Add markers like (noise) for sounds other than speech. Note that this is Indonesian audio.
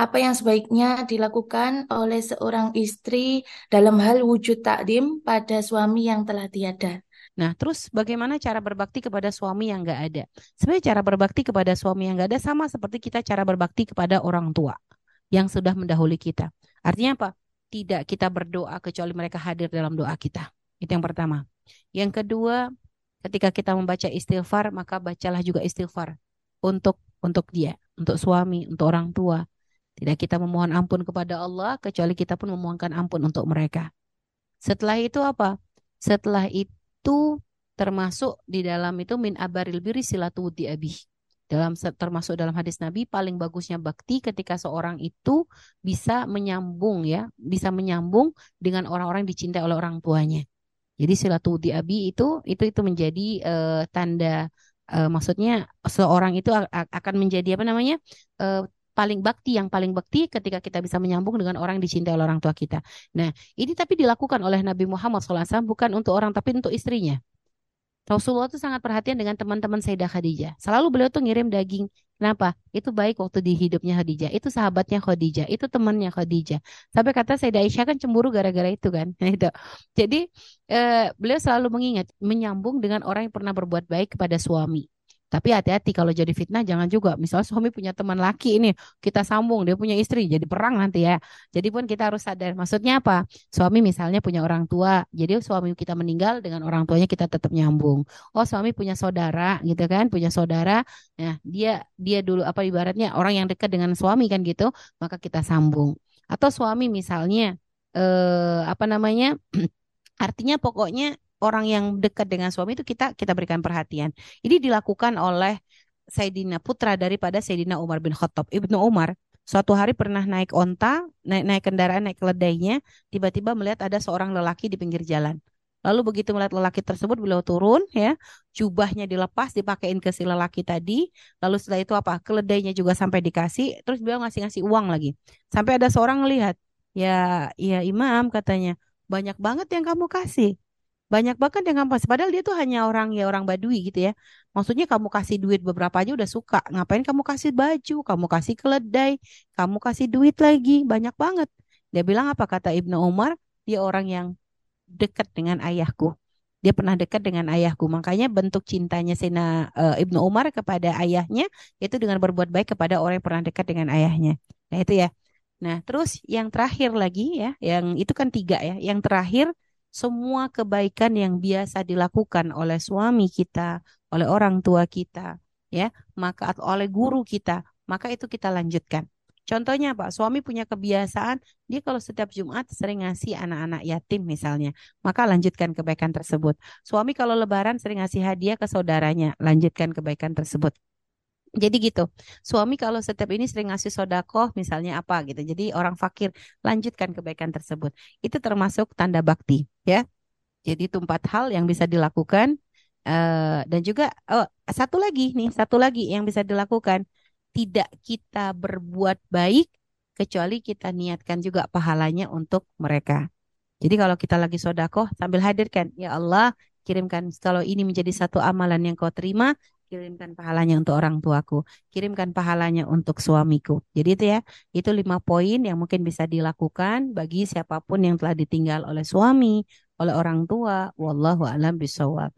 apa yang sebaiknya dilakukan oleh seorang istri dalam hal wujud takdim pada suami yang telah tiada. Nah, terus bagaimana cara berbakti kepada suami yang nggak ada? Sebenarnya cara berbakti kepada suami yang nggak ada sama seperti kita cara berbakti kepada orang tua yang sudah mendahului kita. Artinya apa? Tidak kita berdoa kecuali mereka hadir dalam doa kita. Itu yang pertama. Yang kedua, ketika kita membaca istighfar, maka bacalah juga istighfar untuk untuk dia, untuk suami, untuk orang tua. Tidak kita memohon ampun kepada Allah, kecuali kita pun memohonkan ampun untuk mereka. Setelah itu apa? Setelah itu termasuk di dalam itu min abaril biri silatu di abih. Dalam termasuk dalam hadis Nabi paling bagusnya bakti ketika seorang itu bisa menyambung ya, bisa menyambung dengan orang-orang dicintai oleh orang tuanya. Jadi silatu di abi itu itu itu menjadi uh, tanda uh, maksudnya seorang itu akan menjadi apa namanya uh, paling bakti yang paling bakti ketika kita bisa menyambung dengan orang yang dicintai oleh orang tua kita. Nah, ini tapi dilakukan oleh Nabi Muhammad SAW bukan untuk orang tapi untuk istrinya. Rasulullah itu sangat perhatian dengan teman-teman Sayyidah Khadijah. Selalu beliau tuh ngirim daging. Kenapa? Itu baik waktu di hidupnya Khadijah. Itu sahabatnya Khadijah. Itu temannya Khadijah. Sampai kata Sayyidah Aisyah kan cemburu gara-gara itu kan. (laughs) itu. Jadi eh, beliau selalu mengingat menyambung dengan orang yang pernah berbuat baik kepada suami. Tapi hati-hati kalau jadi fitnah jangan juga. Misalnya suami punya teman laki ini, kita sambung, dia punya istri, jadi perang nanti ya. Jadi pun kita harus sadar. Maksudnya apa? Suami misalnya punya orang tua, jadi suami kita meninggal dengan orang tuanya kita tetap nyambung. Oh suami punya saudara gitu kan, punya saudara. Nah dia dia dulu apa ibaratnya orang yang dekat dengan suami kan gitu, maka kita sambung. Atau suami misalnya eh, apa namanya? (clears throat) Artinya pokoknya orang yang dekat dengan suami itu kita kita berikan perhatian. Ini dilakukan oleh Sayyidina putra daripada Sayyidina Umar bin Khattab. Ibnu Umar suatu hari pernah naik onta, naik naik kendaraan, naik keledainya, tiba-tiba melihat ada seorang lelaki di pinggir jalan. Lalu begitu melihat lelaki tersebut, beliau turun ya, jubahnya dilepas, dipakein ke si lelaki tadi. Lalu setelah itu apa? Keledainya juga sampai dikasih, terus beliau ngasih-ngasih uang lagi. Sampai ada seorang melihat, ya, ya imam katanya, banyak banget yang kamu kasih. Banyak banget yang ngampas. Padahal dia tuh hanya orang ya orang Badui gitu ya. Maksudnya kamu kasih duit beberapa aja udah suka. Ngapain kamu kasih baju, kamu kasih keledai, kamu kasih duit lagi. Banyak banget. Dia bilang apa kata Ibnu Umar? Dia orang yang dekat dengan ayahku. Dia pernah dekat dengan ayahku. Makanya bentuk cintanya Sina uh, Ibnu Umar kepada ayahnya itu dengan berbuat baik kepada orang yang pernah dekat dengan ayahnya. Nah itu ya. Nah terus yang terakhir lagi ya, yang itu kan tiga ya. Yang terakhir semua kebaikan yang biasa dilakukan oleh suami kita, oleh orang tua kita, ya, maka atau oleh guru kita, maka itu kita lanjutkan. Contohnya Pak, suami punya kebiasaan dia kalau setiap Jumat sering ngasih anak-anak yatim misalnya, maka lanjutkan kebaikan tersebut. Suami kalau lebaran sering ngasih hadiah ke saudaranya, lanjutkan kebaikan tersebut. Jadi gitu, suami kalau setiap ini sering ngasih sodakoh misalnya apa gitu. Jadi orang fakir lanjutkan kebaikan tersebut. Itu termasuk tanda bakti ya. Jadi itu empat hal yang bisa dilakukan. Uh, dan juga oh, satu lagi nih, satu lagi yang bisa dilakukan. Tidak kita berbuat baik kecuali kita niatkan juga pahalanya untuk mereka. Jadi kalau kita lagi sodakoh sambil hadirkan, ya Allah kirimkan kalau ini menjadi satu amalan yang kau terima, kirimkan pahalanya untuk orang tuaku, kirimkan pahalanya untuk suamiku. Jadi itu ya, itu lima poin yang mungkin bisa dilakukan bagi siapa pun yang telah ditinggal oleh suami, oleh orang tua. Wallahu a'lam bishawab.